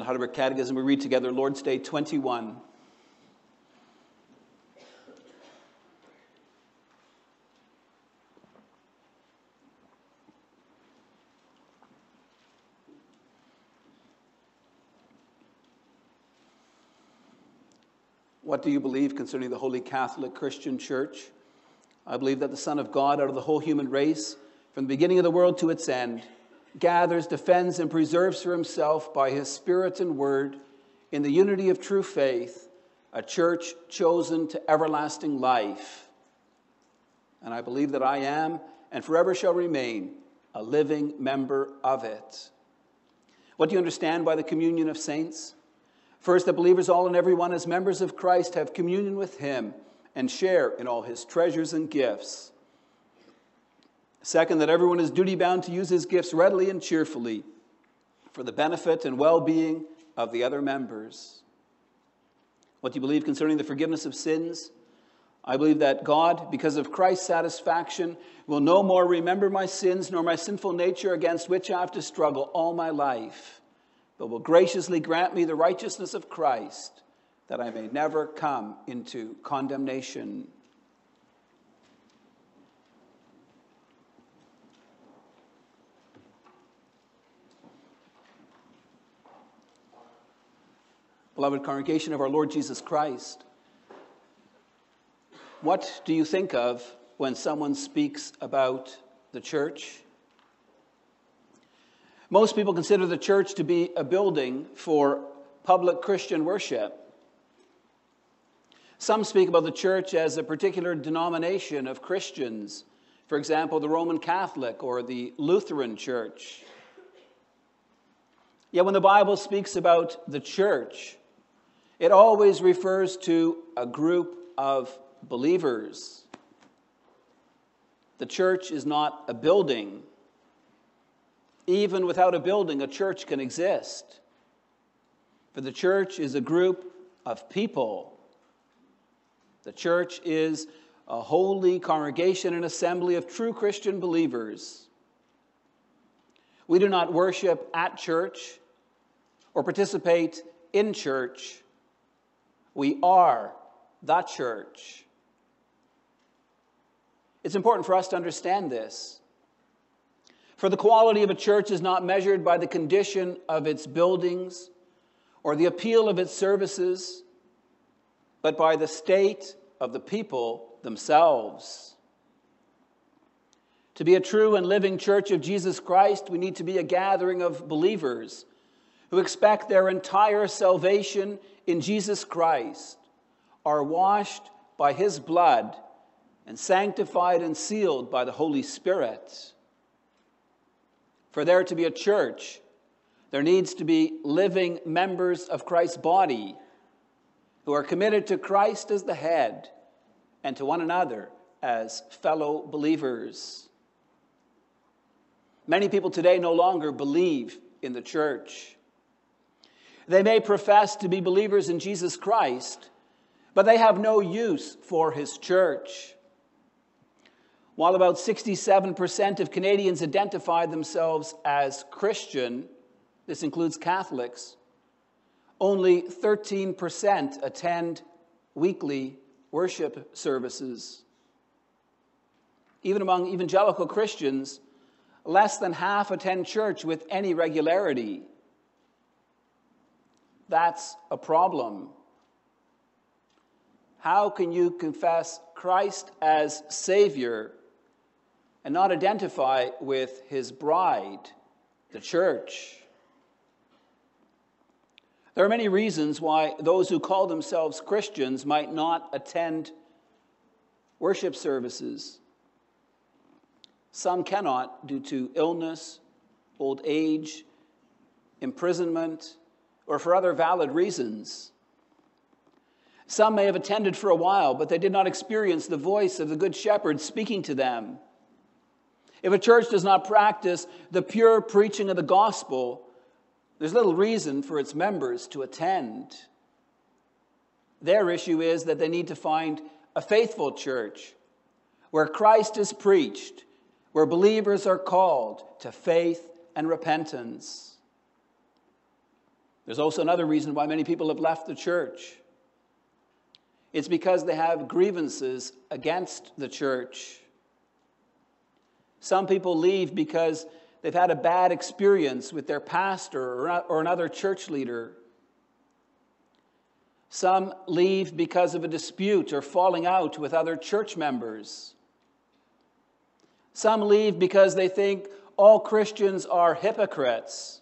The Heidelberg Catechism, we read together Lord's Day 21. What do you believe concerning the Holy Catholic Christian Church? I believe that the Son of God, out of the whole human race, from the beginning of the world to its end, gathers, defends, and preserves for himself by his Spirit and Word, in the unity of true faith, a church chosen to everlasting life. And I believe that I am, and forever shall remain, a living member of it. What do you understand by the communion of saints? First, that believers, all and everyone, as members of Christ, have communion with Him and share in all His treasures and gifts. Second, that everyone is duty bound to use his gifts readily and cheerfully for the benefit and well being of the other members. What do you believe concerning the forgiveness of sins? I believe that God, because of Christ's satisfaction, will no more remember my sins nor my sinful nature against which I have to struggle all my life but will graciously grant me the righteousness of Christ, that I may never come into condemnation. Beloved congregation of our Lord Jesus Christ, what do you think of when someone speaks about the church? Most people consider the church to be a building for public Christian worship. Some speak about the church as a particular denomination of Christians, for example, the Roman Catholic or the Lutheran Church. Yet when the Bible speaks about the church, it always refers to a group of believers. The church is not a building, even without a building, a church can exist. For the church is a group of people. The church is a holy congregation and assembly of true Christian believers. We do not worship at church or participate in church. We are the church. It's important for us to understand this. For the quality of a church is not measured by the condition of its buildings or the appeal of its services, but by the state of the people themselves. To be a true and living church of Jesus Christ, we need to be a gathering of believers who expect their entire salvation in Jesus Christ, are washed by his blood, and sanctified and sealed by the Holy Spirit. For there to be a church, there needs to be living members of Christ's body who are committed to Christ as the head and to one another as fellow believers. Many people today no longer believe in the church. They may profess to be believers in Jesus Christ, but they have no use for his church. While about 67% of Canadians identify themselves as Christian, this includes Catholics, only 13% attend weekly worship services. Even among evangelical Christians, less than half attend church with any regularity. That's a problem. How can you confess Christ as Savior and not identify with his bride, the church. There are many reasons why those who call themselves Christians might not attend worship services. Some cannot due to illness, old age, imprisonment, or for other valid reasons. Some may have attended for a while, but they did not experience the voice of the Good Shepherd speaking to them if a church does not practice the pure preaching of the gospel, there's little reason for its members to attend. Their issue is that they need to find a faithful church where Christ is preached, where believers are called to faith and repentance. There's also another reason why many people have left the church. It's because they have grievances against the church. Some people leave because they've had a bad experience with their pastor or another church leader. Some leave because of a dispute or falling out with other church members. Some leave because they think all Christians are hypocrites.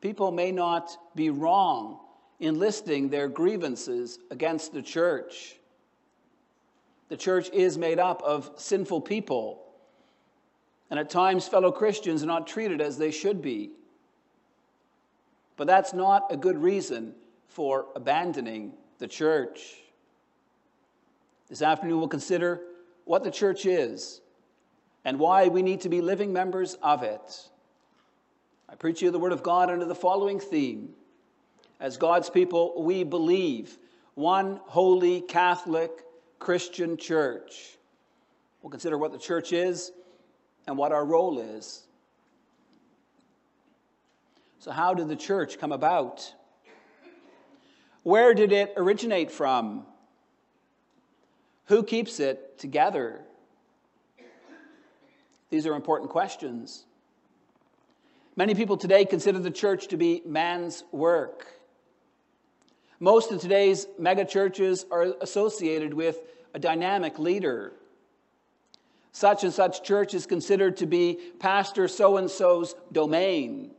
People may not be wrong in listing their grievances against the church. The church is made up of sinful people, and at times fellow Christians are not treated as they should be. But that's not a good reason for abandoning the church. This afternoon, we'll consider what the church is and why we need to be living members of it. I preach you the Word of God under the following theme As God's people, we believe one holy Catholic Christian church. We'll consider what the church is and what our role is. So, how did the church come about? Where did it originate from? Who keeps it together? These are important questions. Many people today consider the church to be man's work. Most of today's megachurches are associated with a dynamic leader. Such and such church is considered to be Pastor so and so's domain.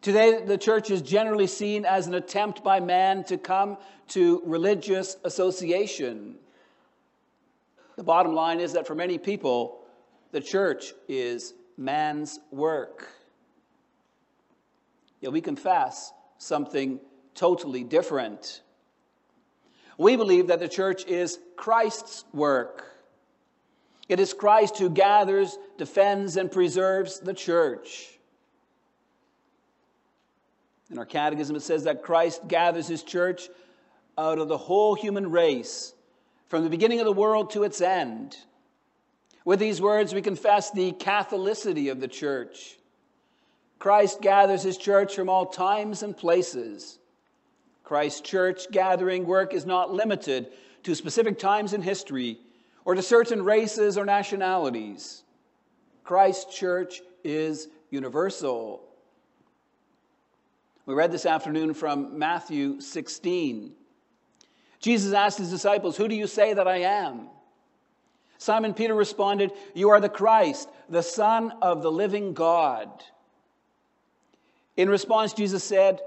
Today, the church is generally seen as an attempt by man to come to religious association. The bottom line is that for many people, the church is man's work. Yet we confess something totally different. We believe that the church is Christ's work. It is Christ who gathers, defends, and preserves the church. In our catechism, it says that Christ gathers his church out of the whole human race, from the beginning of the world to its end. With these words, we confess the Catholicity of the church. Christ gathers his church from all times and places. Christ's church gathering work is not limited to specific times in history or to certain races or nationalities. Christ's church is universal. We read this afternoon from Matthew 16. Jesus asked his disciples, Who do you say that I am? Simon Peter responded, You are the Christ, the Son of the living God. In response, Jesus said,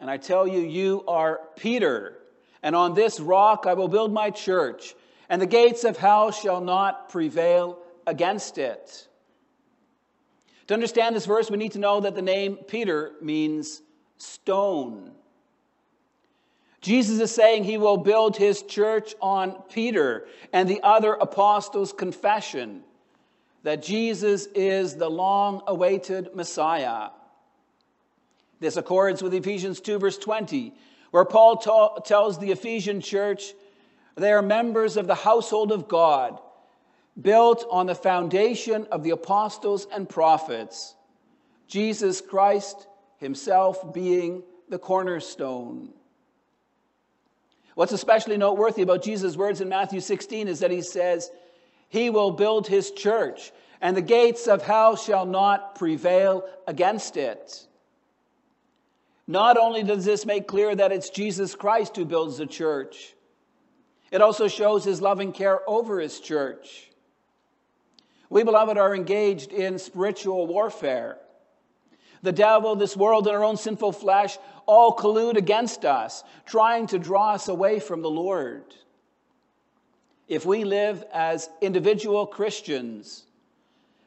And I tell you, you are Peter, and on this rock I will build my church, and the gates of hell shall not prevail against it. To understand this verse, we need to know that the name Peter means stone. Jesus is saying he will build his church on Peter and the other apostles' confession that Jesus is the long awaited Messiah. This accords with Ephesians 2, verse 20, where Paul ta- tells the Ephesian church they are members of the household of God built on the foundation of the apostles and prophets, Jesus Christ himself being the cornerstone. What's especially noteworthy about Jesus' words in Matthew 16 is that he says, He will build his church, and the gates of hell shall not prevail against it. Not only does this make clear that it's Jesus Christ who builds the church, it also shows his loving care over his church. We, beloved, are engaged in spiritual warfare. The devil, this world, and our own sinful flesh all collude against us, trying to draw us away from the Lord. If we live as individual Christians,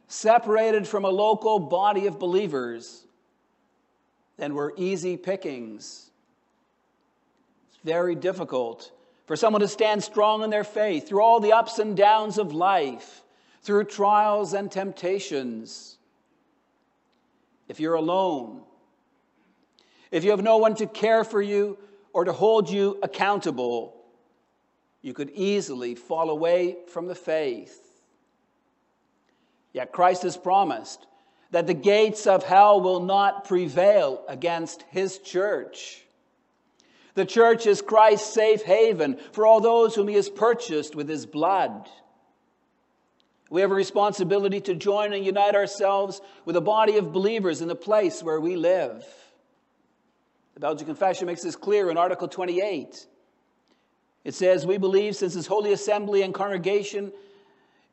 separated from a local body of believers, then we're easy pickings. It's very difficult for someone to stand strong in their faith through all the ups and downs of life through trials and temptations. If you're alone, if you have no one to care for you or to hold you accountable, you could easily fall away from the faith. Yet Christ has promised that the gates of hell will not prevail against his church. The church is Christ's safe haven for all those whom he has purchased with his blood. We have a responsibility to join and unite ourselves with a body of believers in the place where we live. Belgic Confession makes this clear in Article 28. It says, We believe since this holy assembly and congregation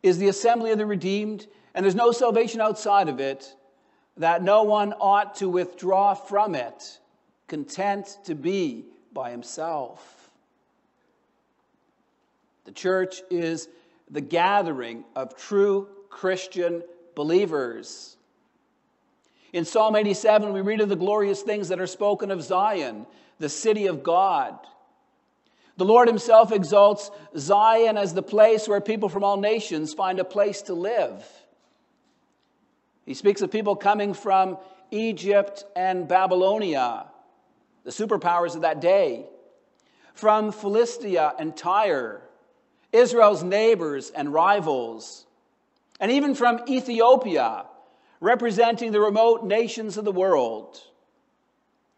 is the assembly of the redeemed, and there's no salvation outside of it, that no one ought to withdraw from it, content to be by himself. The church is the gathering of true Christian believers. In Psalm 87, we read of the glorious things that are spoken of Zion, the city of God. The Lord Himself exalts Zion as the place where people from all nations find a place to live. He speaks of people coming from Egypt and Babylonia, the superpowers of that day, from Philistia and Tyre, Israel's neighbors and rivals, and even from Ethiopia, representing the remote nations of the world.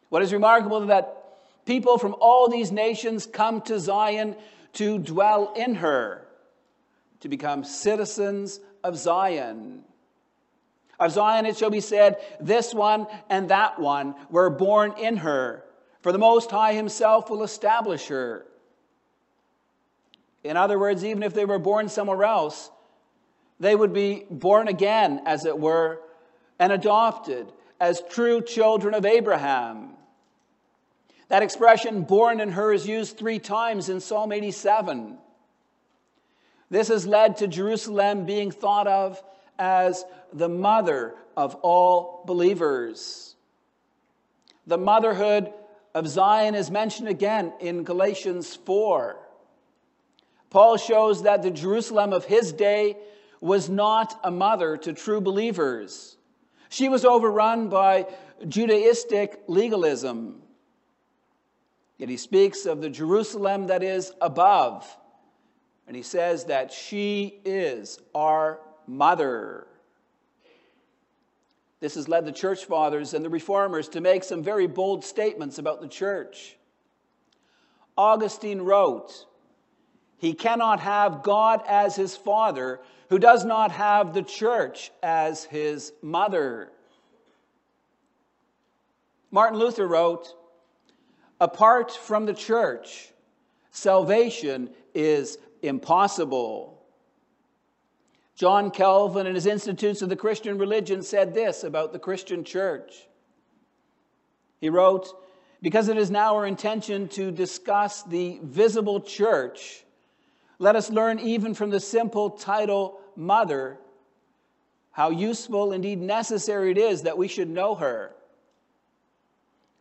What is remarkable is that people from all these nations come to Zion to dwell in her, to become citizens of Zion. Of Zion it shall be said, This one and that one were born in her, for the Most High Himself will establish her. In other words, even if they were born somewhere else, they would be born again, as it were, and adopted as true children of Abraham. That expression, born in her, is used three times in Psalm 87. This has led to Jerusalem being thought of as the mother of all believers. The motherhood of Zion is mentioned again in Galatians 4. Paul shows that the Jerusalem of his day was not a mother to true believers. She was overrun by Judaistic legalism. Yet he speaks of the Jerusalem that is above, and he says that she is our mother. This has led the church fathers and the reformers to make some very bold statements about the church. Augustine wrote, he cannot have God as his father who does not have the church as his mother. Martin Luther wrote, Apart from the church, salvation is impossible. John Calvin, in his Institutes of the Christian Religion, said this about the Christian church. He wrote, Because it is now our intention to discuss the visible church, let us learn even from the simple title, Mother, how useful, indeed necessary it is that we should know her.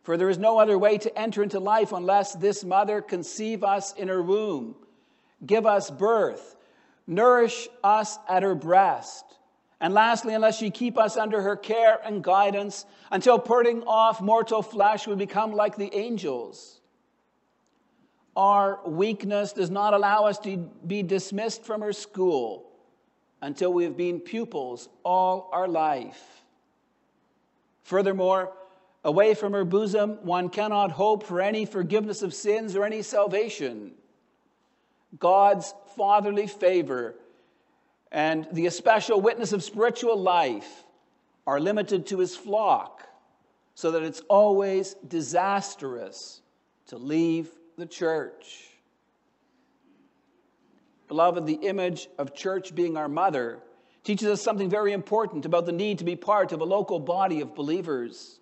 For there is no other way to enter into life unless this mother conceive us in her womb, give us birth, nourish us at her breast. And lastly, unless she keep us under her care and guidance until putting off mortal flesh we become like the angels. Our weakness does not allow us to be dismissed from her school until we have been pupils all our life. Furthermore, away from her bosom, one cannot hope for any forgiveness of sins or any salvation. God's fatherly favor and the especial witness of spiritual life are limited to his flock, so that it's always disastrous to leave the church. Beloved, the image of church being our mother teaches us something very important about the need to be part of a local body of believers.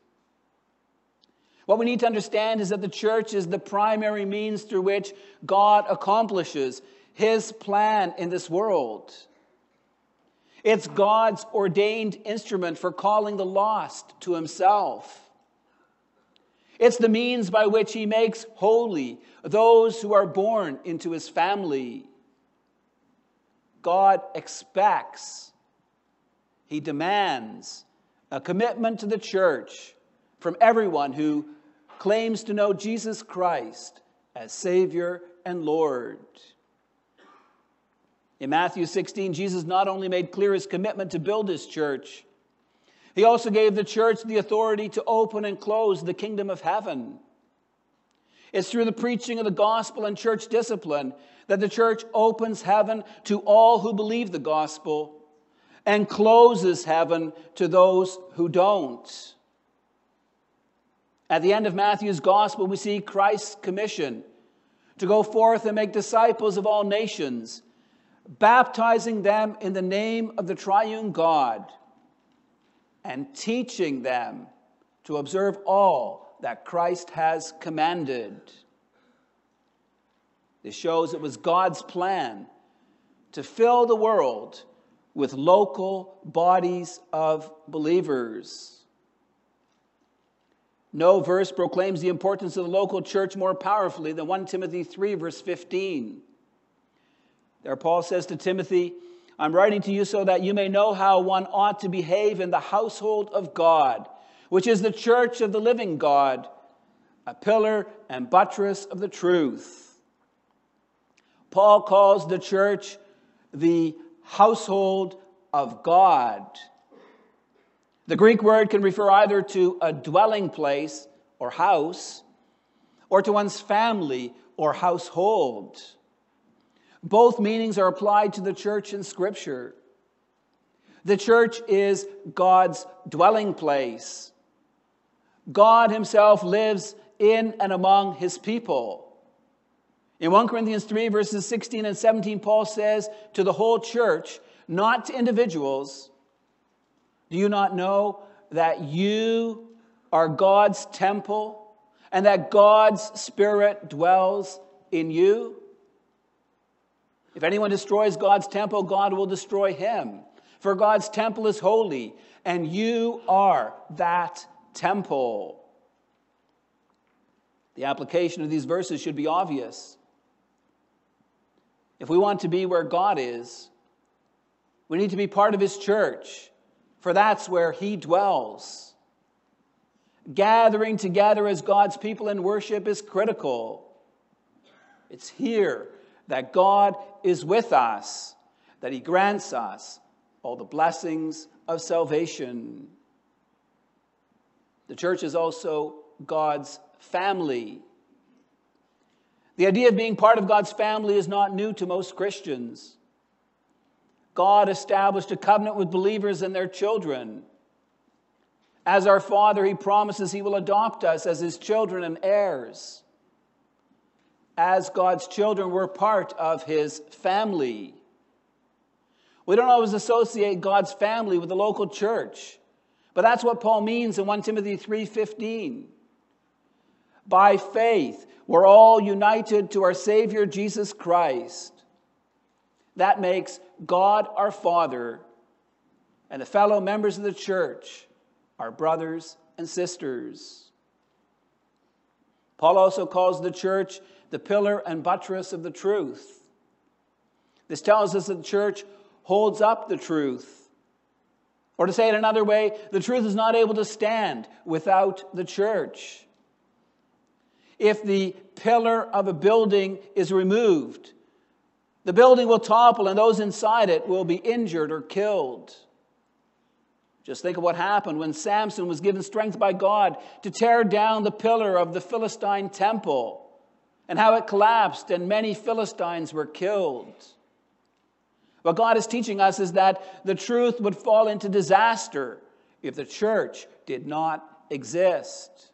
What we need to understand is that the church is the primary means through which God accomplishes his plan in this world. It's God's ordained instrument for calling the lost to himself. It's the means by which he makes holy those who are born into his family. God expects, he demands a commitment to the church from everyone who claims to know Jesus Christ as Savior and Lord. In Matthew 16, Jesus not only made clear his commitment to build his church, He also gave the church the authority to open and close the kingdom of heaven. It's through the preaching of the gospel and church discipline that the church opens heaven to all who believe the gospel and closes heaven to those who don't. At the end of Matthew's gospel, we see Christ's commission to go forth and make disciples of all nations, baptizing them in the name of the triune God and teaching them to observe all that Christ has commanded. This shows it was God's plan to fill the world with local bodies of believers. No verse proclaims the importance of the local church more powerfully than 1 Timothy 3, verse 15. There, Paul says to Timothy, I'm writing to you so that you may know how one ought to behave in the household of God, which is the church of the living God, a pillar and buttress of the truth. Paul calls the church the household of God. The Greek word can refer either to a dwelling place or house, or to one's family or household. Both meanings are applied to the church in Scripture. The church is God's dwelling place. God Himself lives in and among His people. In 1 Corinthians 3, verses 16 and 17, Paul says to the whole church, not to individuals, do you not know that you are God's temple and that God's Spirit dwells in you? If anyone destroys God's temple, God will destroy him. For God's temple is holy, and you are that temple. The application of these verses should be obvious. If we want to be where God is, we need to be part of His church for that's where he dwells. Gathering together as God's people in worship is critical. It's here that God is with us, that he grants us all the blessings of salvation. The church is also God's family. The idea of being part of God's family is not new to most Christians. God established a covenant with believers and their children. As our Father, He promises He will adopt us as His children and heirs. As God's children, we're part of His family. We don't always associate God's family with the local church, but that's what Paul means in 1 Timothy 3:15. By faith, we're all united to our Savior Jesus Christ. That makes God our Father and the fellow members of the church our brothers and sisters. Paul also calls the church the pillar and buttress of the truth. This tells us that the church holds up the truth. Or to say it another way, the truth is not able to stand without the church. If the pillar of a building is removed, the building will topple, and those inside it will be injured or killed. Just think of what happened when Samson was given strength by God to tear down the pillar of the Philistine temple and how it collapsed and many Philistines were killed. What God is teaching us is that the truth would fall into disaster if the church did not exist.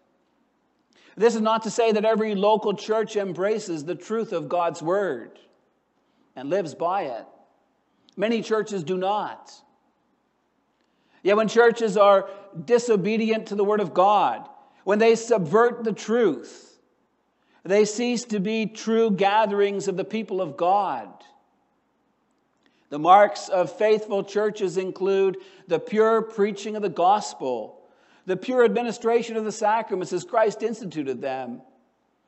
This is not to say that every local church embraces the truth of God's word and lives by it. Many churches do not. Yet, when churches are disobedient to the Word of God, when they subvert the truth, they cease to be true gatherings of the people of God. The marks of faithful churches include the pure preaching of the gospel, the pure administration of the sacraments as Christ instituted them,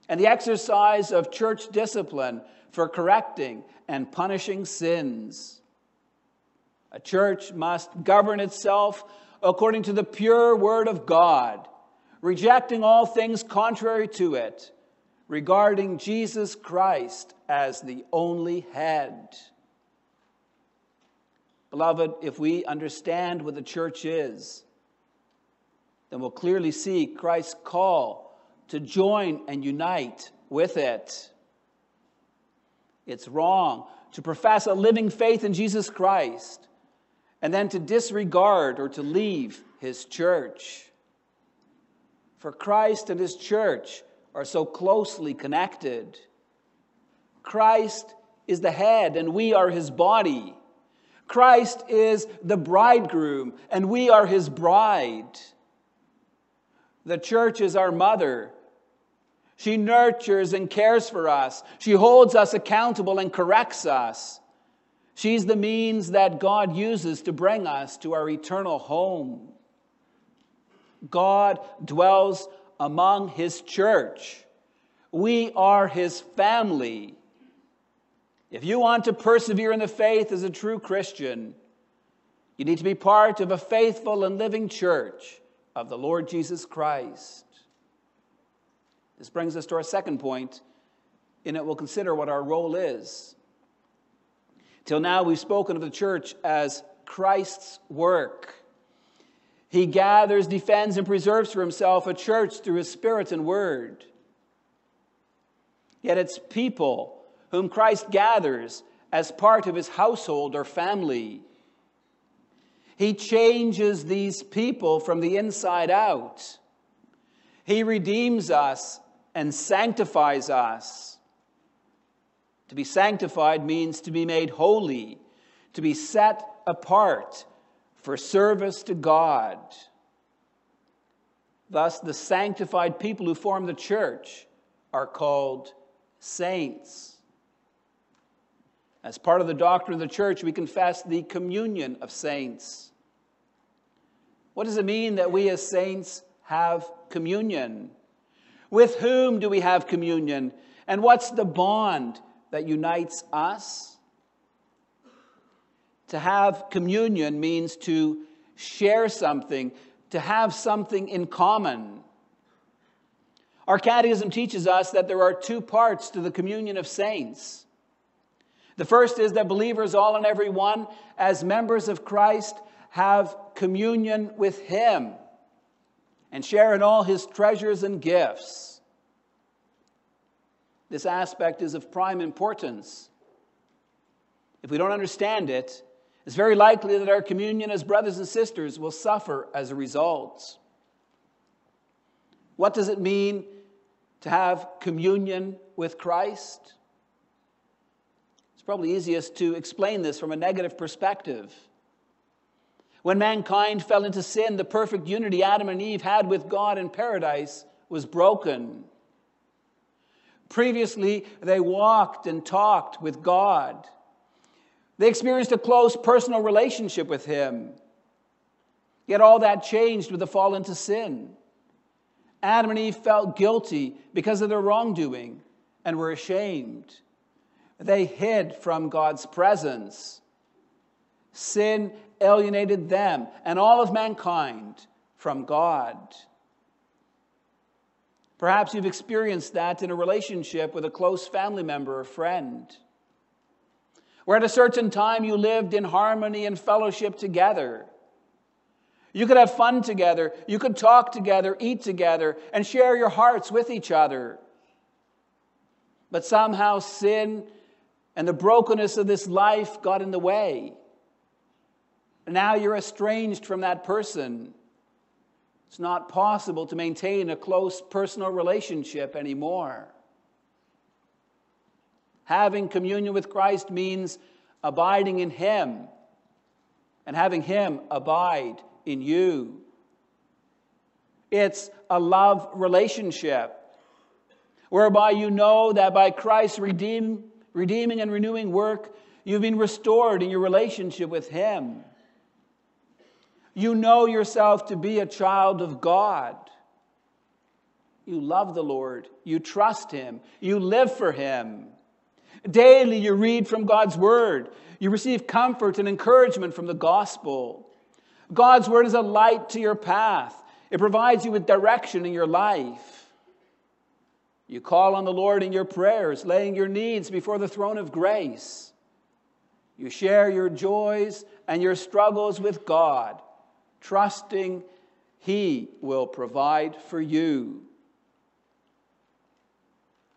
and the exercise of church discipline for correcting and punishing sins. A church must govern itself according to the pure word of God, rejecting all things contrary to it, regarding Jesus Christ as the only head. Beloved, if we understand what the church is, then we'll clearly see Christ's call to join and unite with it. It's wrong to profess a living faith in Jesus Christ and then to disregard or to leave his church. For Christ and his church are so closely connected. Christ is the head and we are his body. Christ is the bridegroom and we are his bride. The church is our mother. She nurtures and cares for us. She holds us accountable and corrects us. She's the means that God uses to bring us to our eternal home. God dwells among his church. We are his family. If you want to persevere in the faith as a true Christian, you need to be part of a faithful and living church of the Lord Jesus Christ. This brings us to our second point. In it, we'll consider what our role is. Till now, we've spoken of the church as Christ's work. He gathers, defends, and preserves for himself a church through his Spirit and Word. Yet it's people whom Christ gathers as part of his household or family. He changes these people from the inside out. He redeems us and sanctifies us. To be sanctified means to be made holy, to be set apart for service to God. Thus, the sanctified people who form the church are called saints. As part of the doctrine of the church, we confess the communion of saints. What does it mean that we as saints have communion? With whom do we have communion? And what's the bond that unites us? To have communion means to share something, to have something in common. Our catechism teaches us that there are two parts to the communion of saints. The first is that believers, all and every one, as members of Christ, have communion with Him and share in all His treasures and gifts. This aspect is of prime importance. If we don't understand it, it's very likely that our communion as brothers and sisters will suffer as a result. What does it mean to have communion with Christ? Probably easiest to explain this from a negative perspective. When mankind fell into sin, the perfect unity Adam and Eve had with God in paradise was broken. Previously, they walked and talked with God. They experienced a close personal relationship with Him. Yet all that changed with the fall into sin. Adam and Eve felt guilty because of their wrongdoing and were ashamed. They hid from God's presence. Sin alienated them and all of mankind from God. Perhaps you've experienced that in a relationship with a close family member or friend, where at a certain time you lived in harmony and fellowship together. You could have fun together, you could talk together, eat together, and share your hearts with each other. But somehow sin and the brokenness of this life got in the way. Now you're estranged from that person. It's not possible to maintain a close personal relationship anymore. Having communion with Christ means abiding in Him and having Him abide in you. It's a love relationship whereby you know that by Christ's redeem, redeeming and renewing work, you've been restored in your relationship with Him. You know yourself to be a child of God. You love the Lord. You trust Him. You live for Him. Daily, you read from God's Word. You receive comfort and encouragement from the gospel. God's Word is a light to your path, it provides you with direction in your life. You call on the Lord in your prayers, laying your needs before the throne of grace. You share your joys and your struggles with God trusting He will provide for you.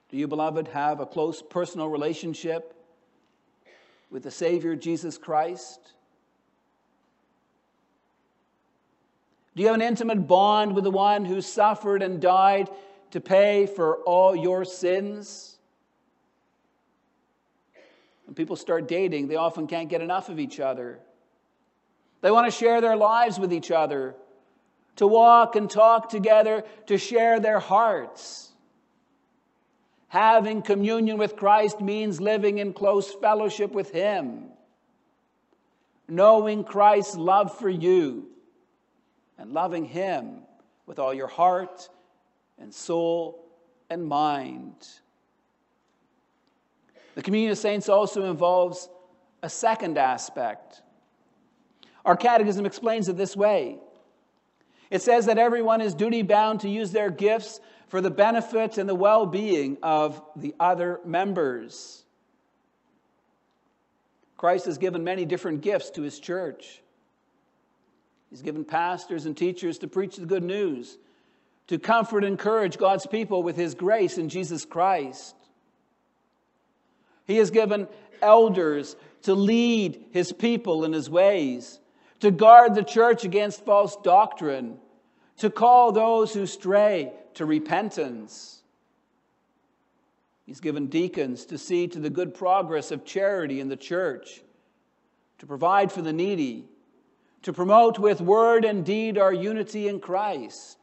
Do you, beloved, have a close personal relationship with the Savior Jesus Christ? Do you have an intimate bond with the one who suffered and died to pay for all your sins? When people start dating, they often can't get enough of each other. They want to share their lives with each other, to walk and talk together, to share their hearts. Having communion with Christ means living in close fellowship with Him, knowing Christ's love for you, and loving Him with all your heart and soul and mind. The communion of saints also involves a second aspect our catechism explains it this way it says that everyone is duty bound to use their gifts for the benefit and the well being of the other members. Christ has given many different gifts to his church. He's given pastors and teachers to preach the good news, to comfort and encourage God's people with his grace in Jesus Christ. He has given elders to lead his people in his ways to guard the church against false doctrine, to call those who stray to repentance. He's given deacons to see to the good progress of charity in the church, to provide for the needy, to promote with word and deed our unity in Christ.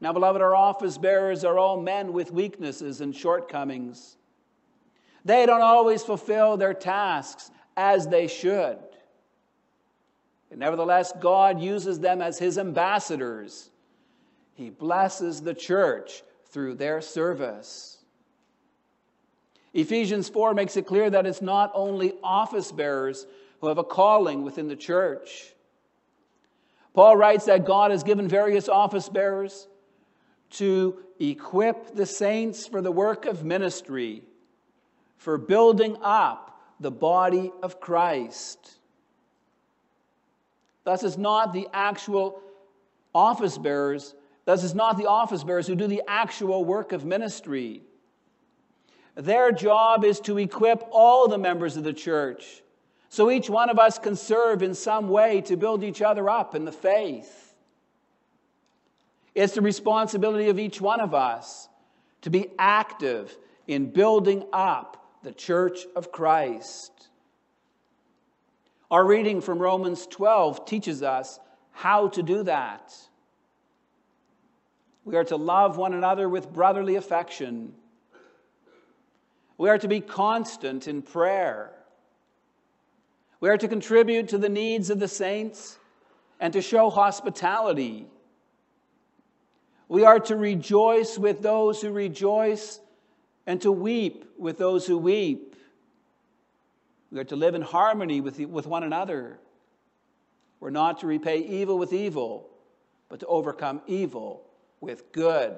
Now, beloved, our office bearers are all men with weaknesses and shortcomings. They don't always fulfill their tasks as they should. Nevertheless, God uses them as his ambassadors. He blesses the church through their service. Ephesians 4 makes it clear that it's not only office bearers who have a calling within the church. Paul writes that God has given various office bearers to equip the saints for the work of ministry, for building up the body of Christ. Thus, it's not the actual office bearers, thus, it's not the office bearers who do the actual work of ministry. Their job is to equip all the members of the church so each one of us can serve in some way to build each other up in the faith. It's the responsibility of each one of us to be active in building up the church of Christ. Our reading from Romans 12 teaches us how to do that. We are to love one another with brotherly affection. We are to be constant in prayer. We are to contribute to the needs of the saints and to show hospitality. We are to rejoice with those who rejoice and to weep with those who weep. We are to live in harmony with, with one another. We're not to repay evil with evil, but to overcome evil with good.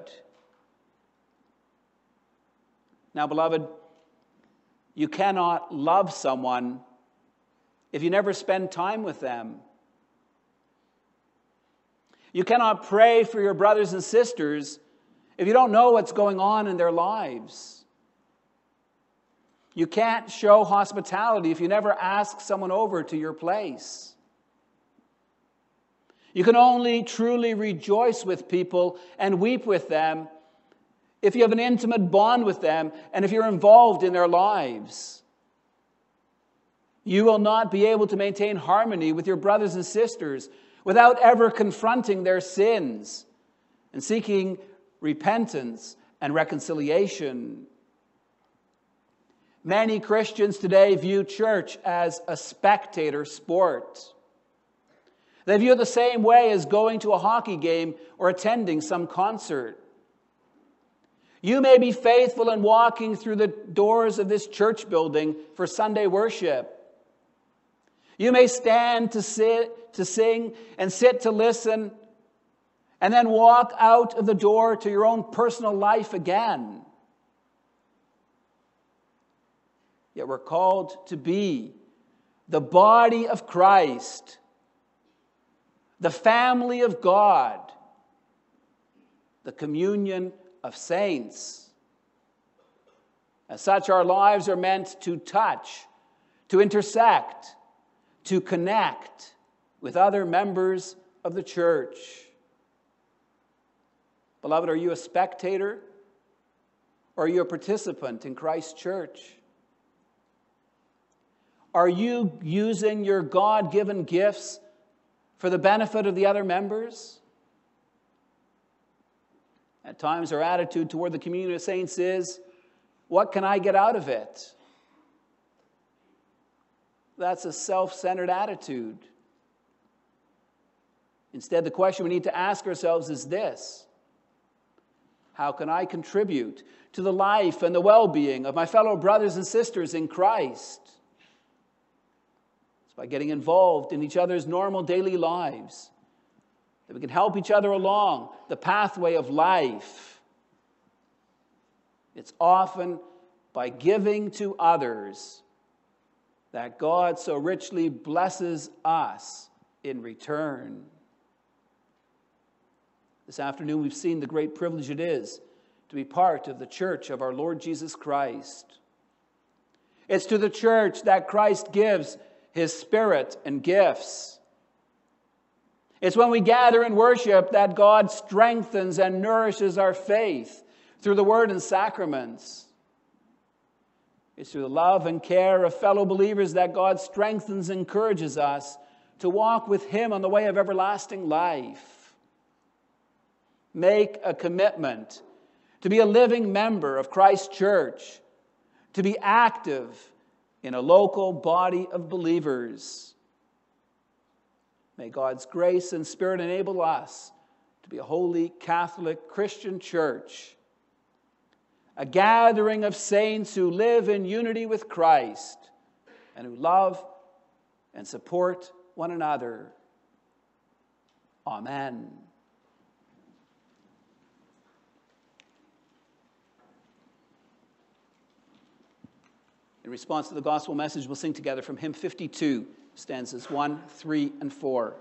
Now, beloved, you cannot love someone if you never spend time with them. You cannot pray for your brothers and sisters if you don't know what's going on in their lives. You can't show hospitality if you never ask someone over to your place. You can only truly rejoice with people and weep with them if you have an intimate bond with them and if you're involved in their lives. You will not be able to maintain harmony with your brothers and sisters without ever confronting their sins and seeking repentance and reconciliation. Many Christians today view church as a spectator sport. They view it the same way as going to a hockey game or attending some concert. You may be faithful in walking through the doors of this church building for Sunday worship. You may stand to sit, to sing, and sit to listen, and then walk out of the door to your own personal life again. Yet we're called to be the body of Christ, the family of God, the communion of saints. As such, our lives are meant to touch, to intersect, to connect with other members of the church. Beloved, are you a spectator or are you a participant in Christ's church? Are you using your God given gifts for the benefit of the other members? At times, our attitude toward the community of saints is, What can I get out of it? That's a self centered attitude. Instead, the question we need to ask ourselves is this How can I contribute to the life and the well being of my fellow brothers and sisters in Christ? It's by getting involved in each other's normal daily lives that we can help each other along the pathway of life. It's often by giving to others that God so richly blesses us in return. This afternoon, we've seen the great privilege it is to be part of the church of our Lord Jesus Christ. It's to the church that Christ gives his spirit and gifts. It's when we gather and worship that God strengthens and nourishes our faith through the word and sacraments. It's through the love and care of fellow believers that God strengthens and encourages us to walk with Him on the way of everlasting life. Make a commitment to be a living member of Christ's church, to be active in a local body of believers. May God's grace and Spirit enable us to be a holy Catholic Christian church, a gathering of saints who live in unity with Christ and who love and support one another. Amen. In response to the gospel message, we'll sing together from hymn 52, stanzas 1, 3, and 4.